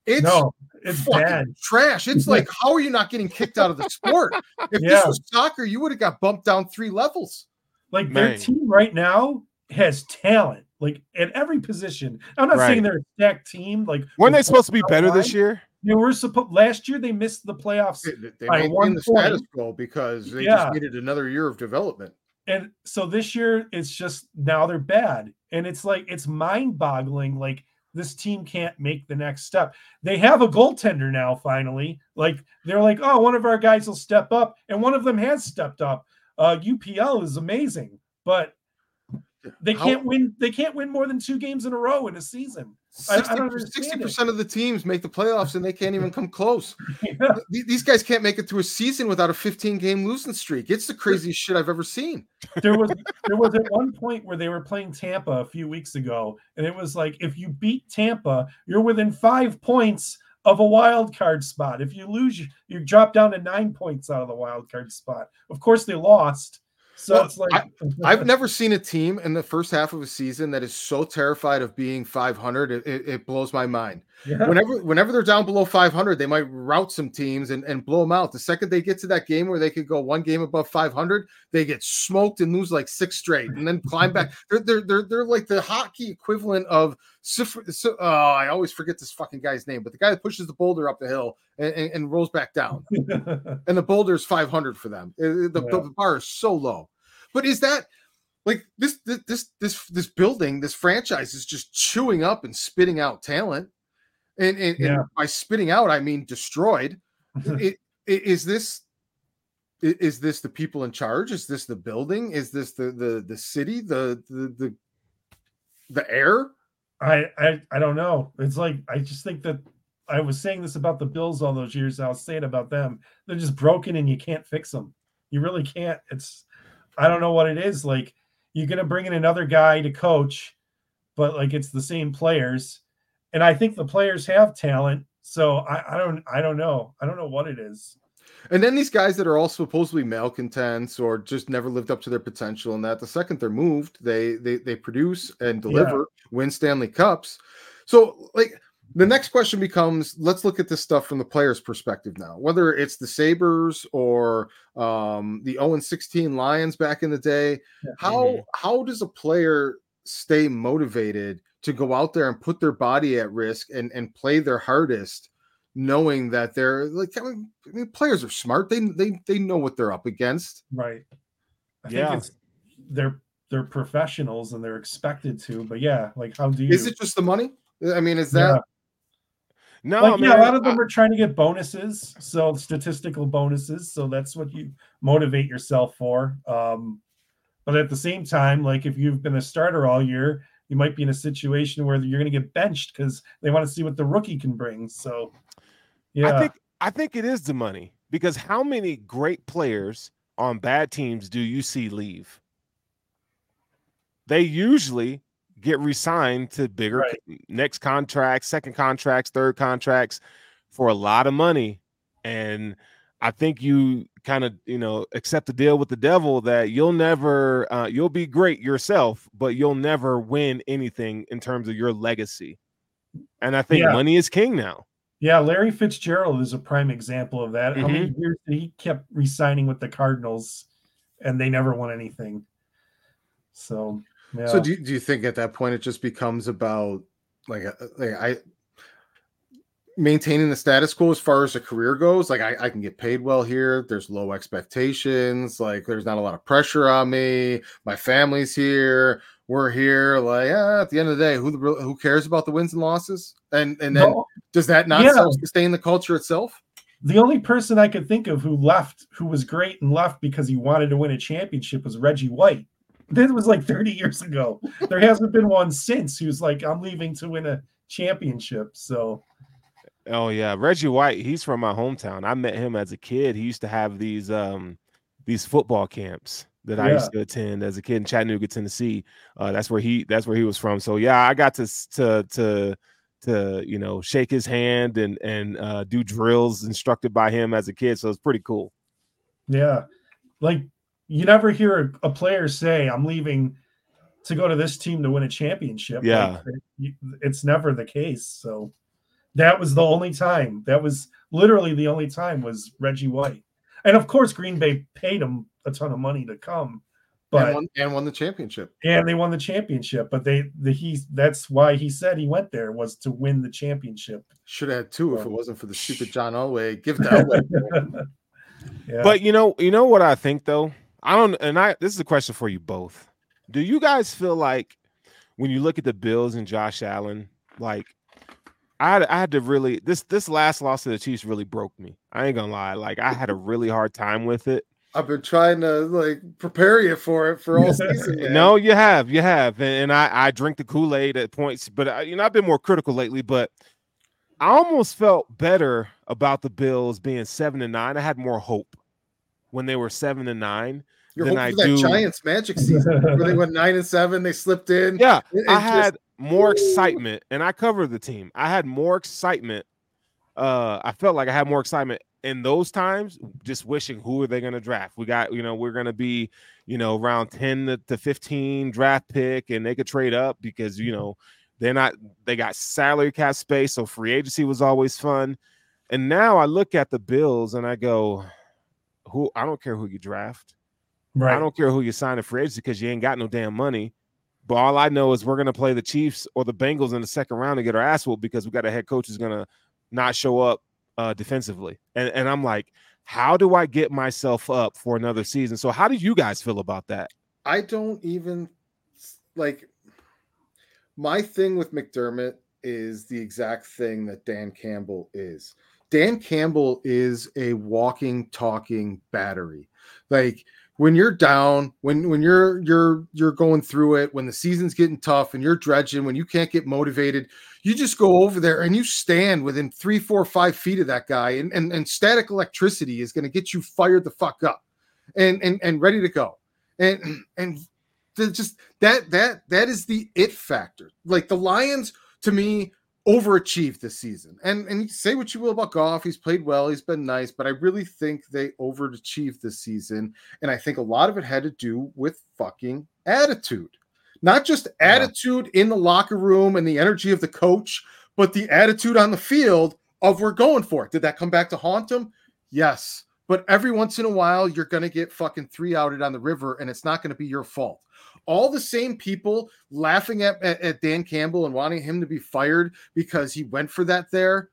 It's no, it's fucking bad. trash. It's like, how are you not getting kicked out of the sport? If Yeah. this was soccer, you would have got bumped down three levels. Like their team right now has talent, like at every position. I'm not saying Right. they're a stacked team. Like Weren't they supposed to be better this year? They were supposed last year. They missed the playoffs, They, they By maintained the status point. quo because they Yeah. just needed another year of development. and so this year it's just now they're bad. And it's like it's mind-boggling. Like this team can't make the next step. They have a goaltender now, finally. Like they're like, oh, one of our guys will step up, and one of them has stepped up. Uh, UPL is amazing, but they How- can't win. They can't win more than two games in a row in a season. I- I don't understand Sixty it. percent of the teams make the playoffs and they can't even come close. Th- These guys can't make it through a season without a 15 game losing streak. It's the craziest shit I've ever seen. there was there was at one point where they were playing Tampa a few weeks ago, and it was like if you beat Tampa, you're within five points of a wild card spot. If you lose, you, you drop down to nine points out of the wild card spot. Of course, they lost. So Well, it's like I've never seen a team in the first half of a season that is so terrified of being 500. It, it, blows my mind. Yeah. Whenever, whenever they're down below 500, they might route some teams and, and blow them out. The second they get to that game where they could go one game above 500, they get smoked and lose like six straight, and then climb back. They're they're they're, they're like the hockey equivalent of. Sif- Si- Oh, I always forget this fucking guy's name, but the guy that pushes the boulder up the hill and, and, and rolls back down and the boulder is 500 for them. Uh, The, Yeah. the bar is so low. But is that like this this this this building, this franchise is just chewing up and spitting out talent. And, and, and by spitting out, I mean destroyed. it, it, is this is this the people in charge? Is this the building? Is this the the the city? The the the the air? I, I I don't know. It's like I just think that I was saying this about the Bills all those years. I was saying about them. They're just broken and you can't fix them. You really can't. It's I don't know what it is. Like you're gonna bring in another guy to coach, but like it's the same players. And I think the players have talent. So I, I don't I don't know. I don't know what it is. And then these guys that are all supposedly malcontents or just never lived up to their potential, and that the second they're moved, they they they produce and deliver, win Stanley Cups. So like the next question becomes let's look at this stuff from the player's perspective now, whether it's the Sabres or um the 0 16 Lions back in the day. How Mhm. how does a player stay motivated to go out there and put their body at risk and and play their hardest? Knowing that they're like I mean, I mean, players are smart. They they they know what they're up against. Right. I Yeah. think it's they're they're professionals and they're expected to, but yeah, like how do you Is it just the money? I mean, is Yeah. that No, like, I mean, yeah, a lot of I- them are trying to get bonuses, so statistical bonuses. So that's what you motivate yourself for. Um, but at the same time, like if you've been a starter all year, you might be in a situation where you're going to get benched because they want to see what the rookie can bring. So, yeah, I think I think it is the money because how many great players on bad teams do you see leave? They usually get re-signed to bigger Right. next contracts, second contracts, third contracts for a lot of money. And I think you kind of, you know, accept the deal with the devil that you'll never uh, you'll be great yourself, but you'll never win anything in terms of your legacy. And I think Yeah. money is king now. Yeah, Larry Fitzgerald is a prime example of that. Mm-hmm. many years did he kept re-signing with the Cardinals, and they never won anything. So, yeah. so? Do you, do you think at that point it just becomes about like, uh, like I maintaining the status quo as far as a career goes? Like I, I can get paid well here. There's low expectations. Like there's not a lot of pressure on me. My family's here. We're here. Like ah, at the end of the day, who the, who cares about the wins and losses? And and then No, does that not Yeah. sustain the culture itself? the only person I could think of who left, who was great and left because he wanted to win a championship, was Reggie White. This was like 30 years ago. There hasn't been one since who's like, I'm leaving to win a championship. So, Oh yeah, Reggie White. He's from my hometown. I met him as a kid. He used to have these um these football camps that I used to attend as a kid in Chattanooga, Tennessee. Uh, that's where he that's where he was from. So yeah, I got to to to to you know shake his hand and and uh, do drills instructed by him as a kid. So it's pretty cool. yeah, like you never hear a, a player say, I'm leaving to go to this team to win a championship. Yeah. Like, it- it's never the case. So, that was the only time. That was literally the only time was Reggie White. And of course, Green Bay paid him a ton of money to come. But and, won, and won the championship. and they won the championship. But they the he that's why he said he went there was to win the championship. Should have had two if it wasn't for the stupid John Elway. Give that to Elway. yeah. But you know, you know what I think though. I don't, and I. This is a question for you both. Do you guys feel like when you look at the Bills and Josh Allen, like I had, I had to really this this last loss to the Chiefs really broke me. I ain't gonna lie, like I had a really hard time with it. I've been trying to like prepare you for it for all season. Man. no, you have, you have, and, and I I drink the Kool Aid at points, but I, you know I've been more critical lately. But I almost felt better about the Bills being seven and nine. I had more hope when they were seven and nine. You're hoping I that do. Giants magic season where they went nine and seven, they slipped in. Yeah, I had more excitement, and I covered the team. I had more excitement. Uh, I felt like I had more excitement in those times, just wishing who are they going to draft? We got, you know, we're going to be, you know, around 10 to 15 draft pick and they could trade up because, you know, they're not, they got salary cap space. So free agency was always fun. And now I look at the Bills and I go, who, I don't care who you draft. Right. I don't care who you sign a free agency because you ain't got no damn money. But all I know is we're going to play the Chiefs or the Bengals in the second round and get our ass whooped because we got a head coach who's going to not show up uh, defensively. And, and I'm like, how do I get myself up for another season? So, how do you guys feel about that? I don't even like my thing with McDermott is the exact thing that Dan Campbell is. Dan Campbell is a walking, talking battery. Like when you're down, when when you're you're you're going through it, when the season's getting tough and you're dredging, when you can't get motivated, you just go over there and you stand within three, four, five feet of that guy, and and, and static electricity is going to get you fired the fuck up, and and and ready to go, and and just that that that is the it factor. Like the Lions, to me, overachieved this season. And and say what you will about Goff, he's played well, he's been nice, but I really think they overachieved this season. And I think a lot of it had to do with fucking attitude. Not just attitude yeah. in the locker room and the energy of the coach, but the attitude on the field of we're going for it. Did that come back to haunt him? Yes. But every once in a while, you're going to get fucking three outed on the river, and it's not going to be your fault all the same people laughing at, at, at, Dan Campbell and wanting him to be fired because he went for that there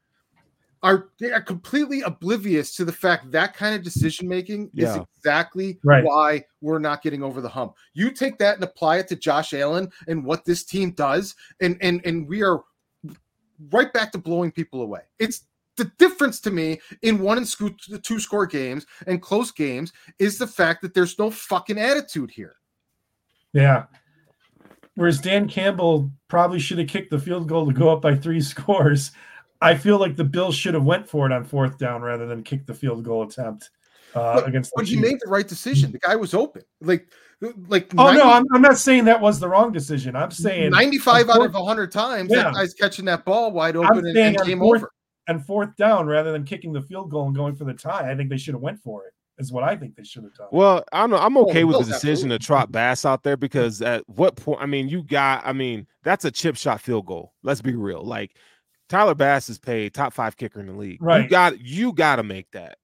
are, they are completely oblivious to the fact that kind of decision making yeah. is exactly right. why we're not getting over the hump. You take that and apply it to Josh Allen and what this team does, and and and we are right back to blowing people away. It's the difference to me in one and two score games and close games is the fact that there's no fucking attitude here. Yeah. Whereas Dan Campbell probably should have kicked the field goal to go up by three scores. I feel like the Bills should have went for it on fourth down rather than kick the field goal attempt uh, but, against. but he made the right decision. The guy was open. Like, like. Oh 90, no, I'm, I'm not saying that was the wrong decision. I'm saying 95 out of 100 times yeah. that guy's catching that ball wide open and, and game fourth, over. And fourth down rather than kicking the field goal and going for the tie. I think they should have went for it is what I think they should have done. Well, I know I'm okay with the decision to trot Bass out there because at what point? I mean, you got. I mean, that's a chip shot field goal. Let's be real. Like Tyler Bass is paid top five kicker in the league. Right. You got you got to make that.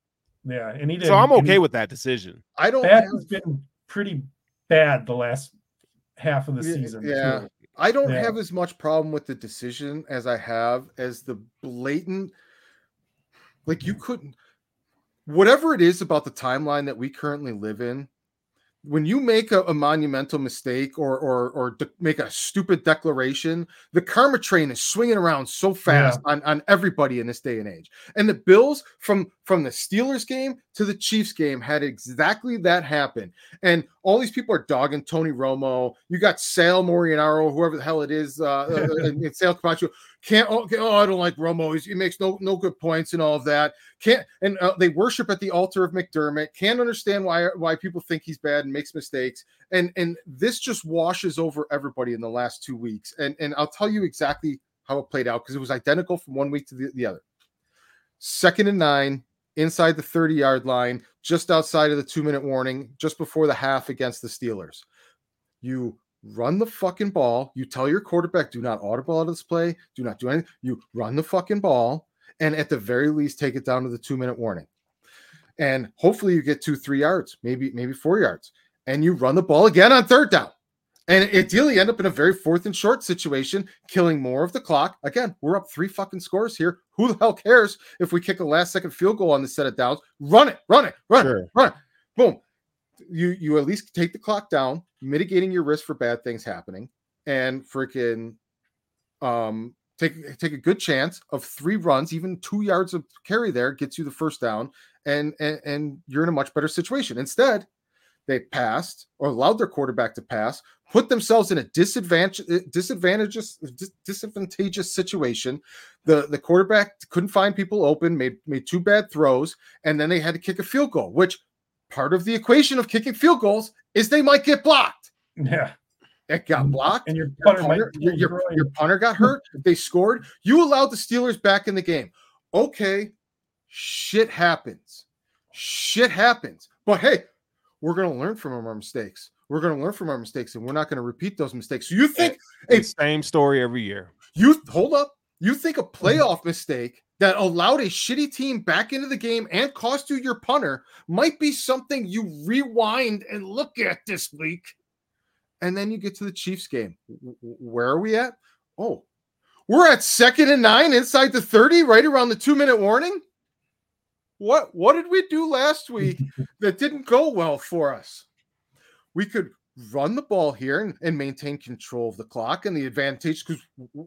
Yeah, and he did. So I'm okay he, with that decision. I don't. Bass have, has been pretty bad the last half of the yeah, season. Yeah. Too. I don't yeah. have as much problem with the decision as I have as the blatant. Like you couldn't whatever it is about the timeline that we currently live in, when you make a, a monumental mistake or or or de- make a stupid declaration, the karma train is swinging around so fast yeah. on, on everybody in this day and age. And the Bills from from the Steelers game to the Chiefs game had exactly that happen. And all these people are dogging Tony Romo. You got Sal Maiorana, whoever the hell it is, uh, uh and, and Sal Capaccio. Can't oh, oh, I don't like Romo. He's, he makes no no good points and all of that. Can't and uh, they worship at the altar of McDermott. Can't understand why why people think he's bad and makes mistakes. And and this just washes over everybody in the last two weeks. And and I'll tell you exactly how it played out because it was identical from one week to the, the other. Second and nine, inside the 30 yard line, just outside of the two minute warning, just before the half against the Steelers. You run the fucking ball. You tell your quarterback, do not audible out of this play. Do not do anything. You run the fucking ball. And at the very least, take it down to the two minute warning. And hopefully you get two, three yards, maybe, maybe four yards. And you run the ball again on third down. And ideally end up in a very fourth and short situation, killing more of the clock. Again, we're up three fucking scores here. Who the hell cares if we kick a last second field goal on the set of downs? Run it, run it, run sure. it, run it. Boom you you at least take the clock down, mitigating your risk for bad things happening, and freaking um take take a good chance of three runs, even two yards of carry there gets you the first down, and and, and you're in a much better situation. Instead, they passed or allowed their quarterback to pass, put themselves in a disadvantage, uh, disadvantageous, disadvantageous situation. The the quarterback couldn't find people open, made made two bad throws, and then they had to kick a field goal. Which part of the equation of kicking field goals is they might get blocked. Yeah. It got blocked. And your Your punter, punter, your, your, your punter got hurt. They scored. You allowed the Steelers back in the game. Okay, shit happens. Shit happens. But hey, we're going to learn from our mistakes. We're going to learn from our mistakes, and we're not going to repeat those mistakes. So you think Hey, Hey. same story every year. you hold up? You think a mm-hmm. playoff mistake that allowed a shitty team back into the game and cost you your punter might be something you rewind and look at this week? And then you get to the Chiefs game. Where are we at? Oh, we're at second and nine inside the 30, right around the two minute warning. What what did we do last week that didn't go well for us? We could run the ball here and, and maintain control of the clock and the advantage because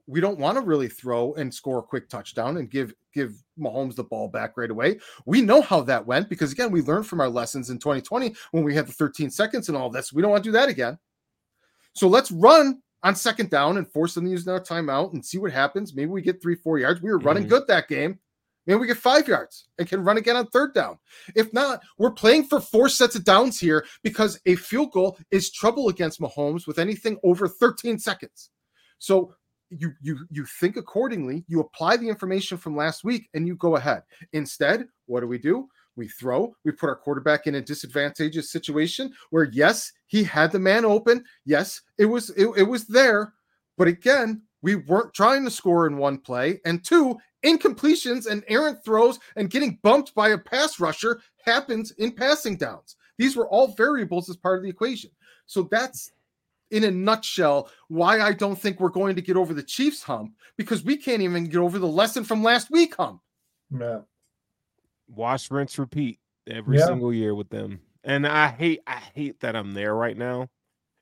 we don't want to really throw and score a quick touchdown and give give Mahomes the ball back right away. We know how that went because again, we learned from our lessons in 2020 when we had the 13 seconds and all this. We don't want to do that again. So let's run on second down and force them to use their timeout and see what happens. Maybe we get three, four yards. We were running Mhm. good that game. Maybe we get five yards and can run again on third down. If not, we're playing for four sets of downs here because a field goal is trouble against Mahomes with anything over 13 seconds. So you you you think accordingly, you apply the information from last week and you go ahead. Instead, what do we do? We throw, we put our quarterback in a disadvantageous situation where yes, he had the man open. Yes, it was it, it was there, but again, we weren't trying to score in one play. And two, incompletions and errant throws and getting bumped by a pass rusher happens in passing downs. These were all variables as part of the equation. So that's in a nutshell why I don't think we're going to get over the Chiefs hump because we can't even get over the lesson from last week hump. Yeah. Wash, rinse, repeat every Yeah. single year with them. And I hate, I hate that I'm there right now.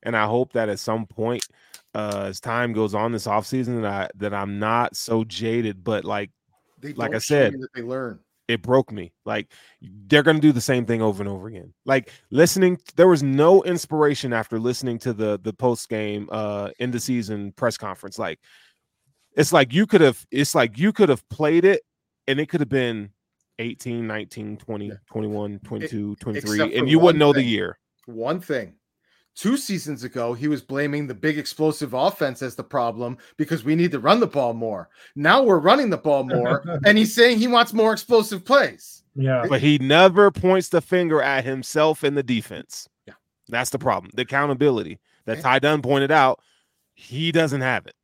And I hope that at some point, uh, as time goes on this offseason, that I that I'm not so jaded, but like They Like I said, they learn. it broke me. Like they're gonna do the same thing over and over again. Like listening, there was no inspiration after listening to the the post game uh end of season press conference. Like it's like you could have it's like you could have played it and it could have been 18, 19, 20, Yeah. 21, 22, 23, and you wouldn't know the year. One thing. Two seasons ago, he was blaming the big explosive offense as the problem because we need to run the ball more. Now we're running the ball more, and he's saying he wants more explosive plays. Yeah. But he never points the finger at himself in the defense. Yeah. That's the problem. The accountability that Ty Dunne pointed out, he doesn't have it.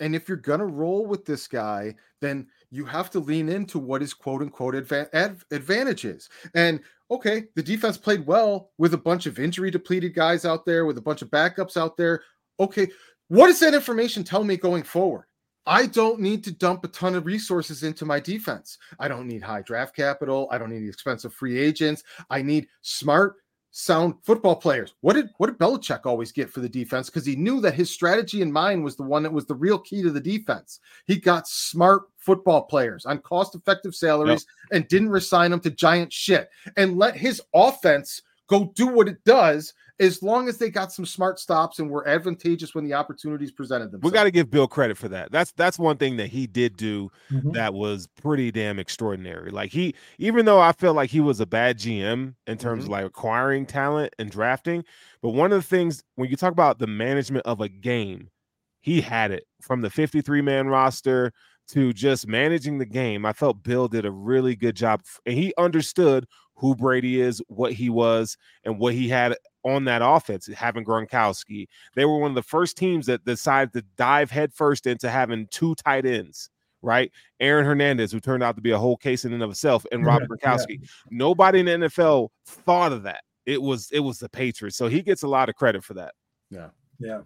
And if you're going to roll with this guy, then you have to lean into what his quote unquote adva- ad- advantage is. And okay, the defense played well with a bunch of injury depleted guys out there, with a bunch of backups out there. Okay, what does that information tell me going forward? I don't need to dump a ton of resources into my defense. I don't need high draft capital. I don't need expensive free agents. I need smart, sound football players. What did what did Belichick always get for the defense? Because he knew that his strategy in mind was the one that was the real key to the defense. He got smart football players on cost-effective salaries and didn't resign them to giant shit and let his offense go do what it does as long as they got some smart stops and were advantageous when the opportunities presented themselves. We got to give Bill credit for that. That's that's one thing that he did do Mhm. that was pretty damn extraordinary. Like he, even though I feel like he was a bad GM in terms of like acquiring talent and drafting, but one of the things when you talk about the management of a game, he had it from the 53 man roster to just managing the game. I felt Bill did a really good job and he understood who Brady is, what he was, and what he had on that offense, having Gronkowski. They were one of the first teams that decided to dive headfirst into having two tight ends, right? Aaron Hernandez, who turned out to be a whole case in and of itself, and Rob Yeah, Gronkowski. Nobody in the NFL thought of that. It was it was the Patriots. So he gets a lot of credit for that. Yeah. Yeah.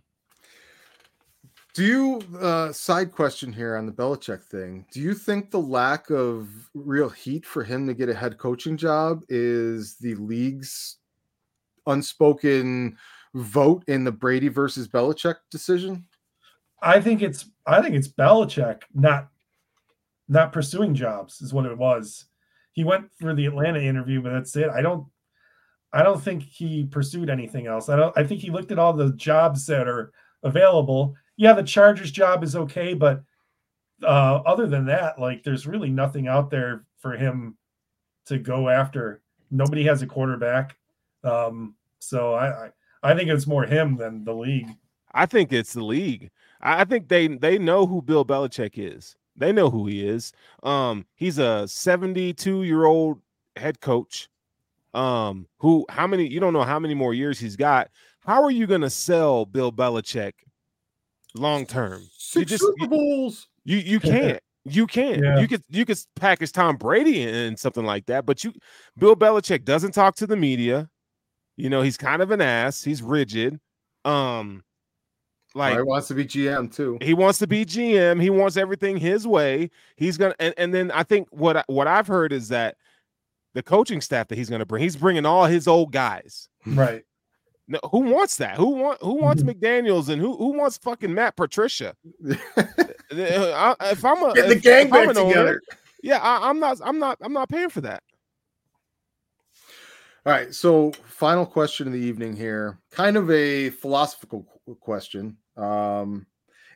Do you uh side question here on the Belichick thing? Do you think the lack of real heat for him to get a head coaching job is the league's unspoken vote in the Brady versus Belichick decision? I think it's I think it's Belichick not not pursuing jobs is what it was. He went for the Atlanta interview, but that's it. I don't I don't think he pursued anything else. I don't I think he looked at all the jobs that are available. Yeah, the Chargers job is okay, but uh, other than that, like there's really nothing out there for him to go after. Nobody has a quarterback. Um, so I, I I think it's more him than the league. I think it's the league. I think they they know who Bill Belichick is. They know who he is. Um, he's a 72 year old head coach. Um, who how many you don't know how many more years he's got. How are you gonna sell Bill Belichick long term? Six just, Super Bowls. You you can't. You can't. Yeah. You could you could package Tom Brady in something like that, but you Bill Belichick doesn't talk to the media. You know, he's kind of an ass. He's rigid. Um, like he wants to be GM too. He wants to be GM. He wants everything his way. He's gonna, and, and then I think what what I've heard is that the coaching staff that he's gonna bring, he's bringing all his old guys. Right. No, who wants that? Who want who wants mm-hmm. McDaniels and who who wants fucking Matt Patricia? if I'm a get the if, gang if back together. Owner, yeah, I, I'm not. I'm not. I'm not paying for that. All right. So, final question of the evening here, kind of a philosophical question. Um,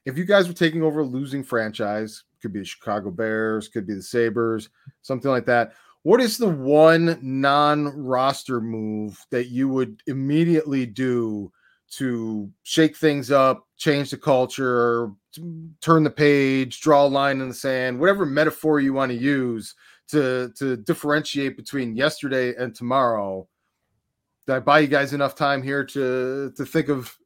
if you guys were taking over a losing franchise, could be the Chicago Bears, could be the Sabres, something like that. What is the one non-roster move that you would immediately do to shake things up, change the culture, turn the page, draw a line in the sand, whatever metaphor you want to use to to differentiate between yesterday and tomorrow. Did I buy you guys enough time here to to think of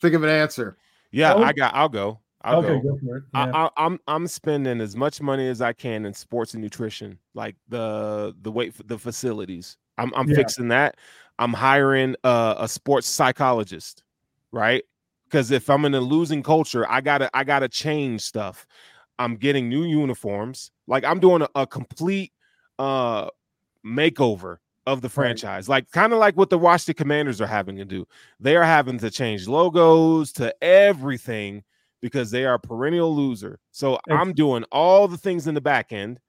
think of an answer? Yeah. I got. I'll go. I'll okay, go. go yeah. I, I, I'm I'm spending as much money as I can in sports and nutrition, like the the weight the facilities. I'm I'm yeah. fixing that. I'm hiring a, a sports psychologist, right? Because if I'm in a losing culture, I gotta I gotta change stuff. I'm getting new uniforms. Like I'm doing a, a complete uh makeover of the franchise. Right. Like kind of like what the Washington Commanders are having to do. They are having to change logos to everything because they are a perennial loser. So I'm doing all the things in the back end.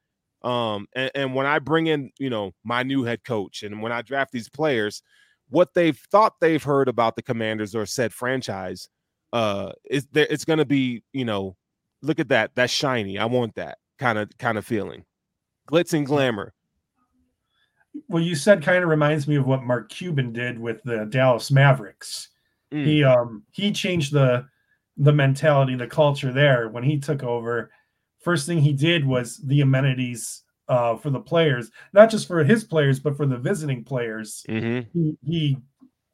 Um, and, and when I bring in, you know, my new head coach and when I draft these players, what they've thought they've heard about the Commanders or said franchise, uh, is there it's gonna be, you know, look at that, that's shiny. I want that kind of kind of feeling. Glitz and glamour. Well, you said kind of reminds me of what Mark Cuban did with the Dallas Mavericks. Mm. He um he changed the the mentality, the culture there when he took over. First thing he did was the amenities uh, for the players, not just for his players, but for the visiting players. Mm-hmm. He, he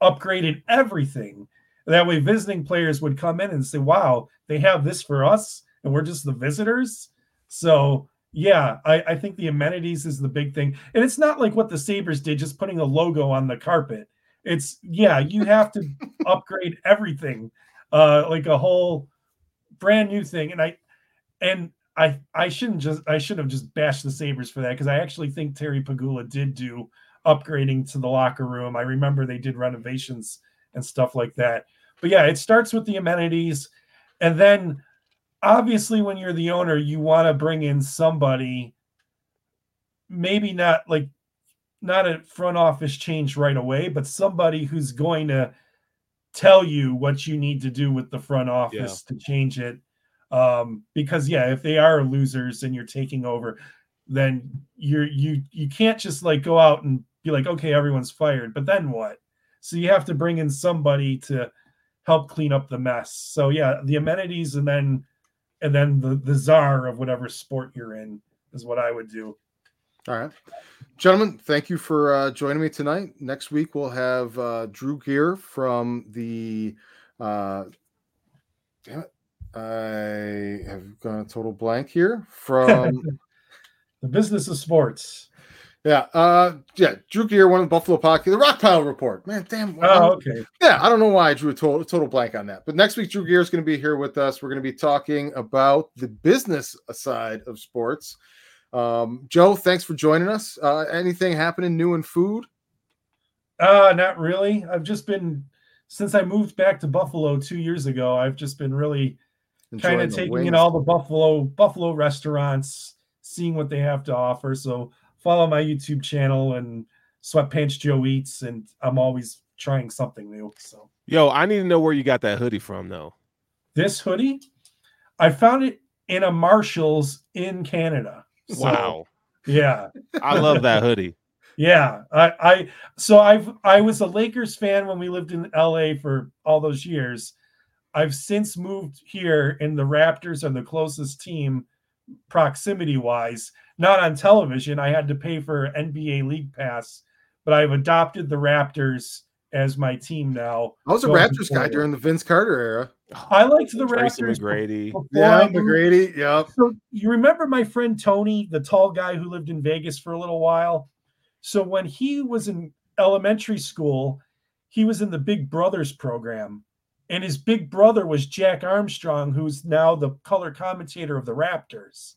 upgraded everything. That way, visiting players would come in and say, "Wow, they have this for us, and we're just the visitors." So, yeah, I, I think the amenities is the big thing, and it's not like what the Sabres did, just putting a logo on the carpet. It's yeah, you have to upgrade everything uh, like a whole brand new thing. And I and I I shouldn't just I should have just bashed the Sabres for that because I actually think Terry Pegula did do upgrading to the locker room. I remember they did renovations and stuff like that. But yeah, it starts with the amenities. And then obviously when you're the owner, you want to bring in somebody, maybe not like not a front office change right away, but somebody who's going to tell you what you need to do with the front office yeah. to change it. Um, because yeah, if they are losers and you're taking over, then you're you you can't just like go out and be like, okay, everyone's fired, but then what? So you have to bring in somebody to help clean up the mess. So yeah, the amenities and then and then the the czar of whatever sport you're in is what I would do. All right. Gentlemen, thank you for uh, joining me tonight. Next week, we'll have uh, Drew Gear from the. Uh, damn it. I have gone a total blank here from the business of sports. Yeah, uh, yeah, Drew Gear, one of the Buffalo Pocket, the Rock Pile Report. Man, damn. Oh, okay. Yeah, I don't know why I drew a total, total blank on that. But next week, Drew Gear is going to be here with us. We're going to be talking about the business side of sports. Um, Joe, thanks for joining us. Uh, anything happening new in food? Uh, not really. I've just been since I moved back to Buffalo two years ago. I've just been really kind of taking wings. in all the Buffalo Buffalo restaurants, seeing what they have to offer. So follow my YouTube channel and Sweatpants Joe Eats, and I'm always trying something new. So yo, I need to know where you got that hoodie from, though. This hoodie, I found it in a Marshalls in Canada. So, wow. Yeah. I love that hoodie. Yeah, I, I so I've I was a Lakers fan when we lived in LA for all those years. I've since moved here, and the Raptors are the closest team proximity wise. Not on television. I had to pay for NBA League Pass, but I've adopted the Raptors as my team now. I was a Raptors guy during the Vince Carter era. I liked the Tracy Raptors. McGrady. Yeah, McGrady. Yep. So you remember my friend Tony, the tall guy who lived in Vegas for a little while? So when he was in elementary school, he was in the Big Brothers program. And his big brother was Jack Armstrong, who's now the color commentator of the Raptors.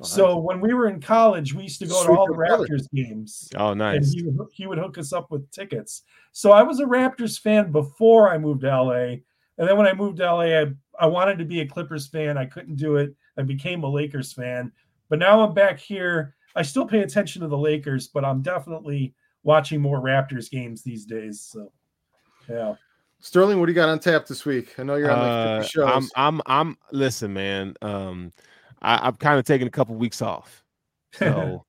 Oh, so when we were in college, we used to go to all the Raptors games. Oh, nice. And he would, he would hook us up with tickets. So I was a Raptors fan before I moved to LA. And then when I moved to LA, I, I wanted to be a Clippers fan. I couldn't do it. I became a Lakers fan. But now I'm back here I still pay attention to the Lakers, but I'm definitely watching more Raptors games these days. So, yeah. Sterling, what do you got on tap this week? I know you're on like 50 shows. Uh, I'm, I'm, I'm. Listen, man. Um, I, I'm kind of taking a couple weeks off, so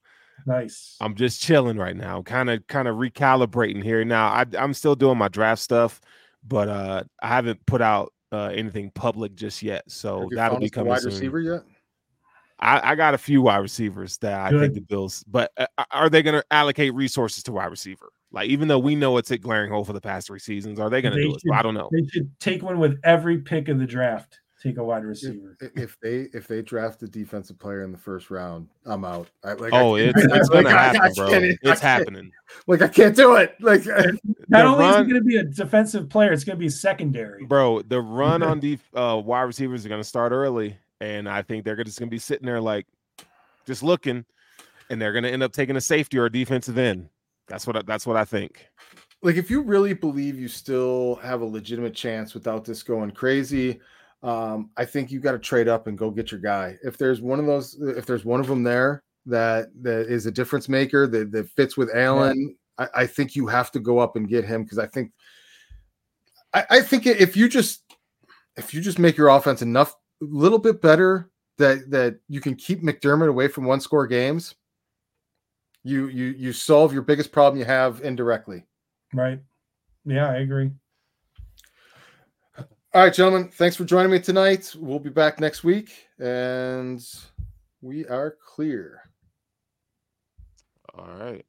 nice. I'm just chilling right now. Kind of, kind of recalibrating here. Now, I, I'm still doing my draft stuff, but uh, I haven't put out uh, anything public just yet. So that'll be coming wide soon. receiver yet? I, I, got a few wide receivers that I Good. think the Bills, but uh, are they going to allocate resources to wide receiver? Like, even though we know it's a glaring hole for the past three seasons, are they going to do should, it? I don't know. They should take one with every pick of the draft. Take a wide receiver. If, if they if they draft a defensive player in the first round, I'm out. I, like, oh, I, it's, it's going to happen, bro. It's happening. Like I can't do it. Like not only run, is it going to be a defensive player, it's going to be secondary, bro. The run on the uh, wide receivers are going to start early, and I think they're just going to be sitting there like just looking, and they're going to end up taking a safety or a defensive end. That's what I, that's what I think. Like if you really believe you still have a legitimate chance without this going crazy, um, I think you got to trade up and go get your guy. If there's one of those, if there's one of them there that that is a difference maker that, that fits with Allen, yeah. I, I, think you have to go up and get him because I think I, I think if you just if you just make your offense enough a little bit better that that you can keep McDermott away from one score games, you you you solve your biggest problem you have indirectly. Right. Yeah, I agree. All right, gentlemen, thanks for joining me tonight. We'll be back next week and we are clear. All right.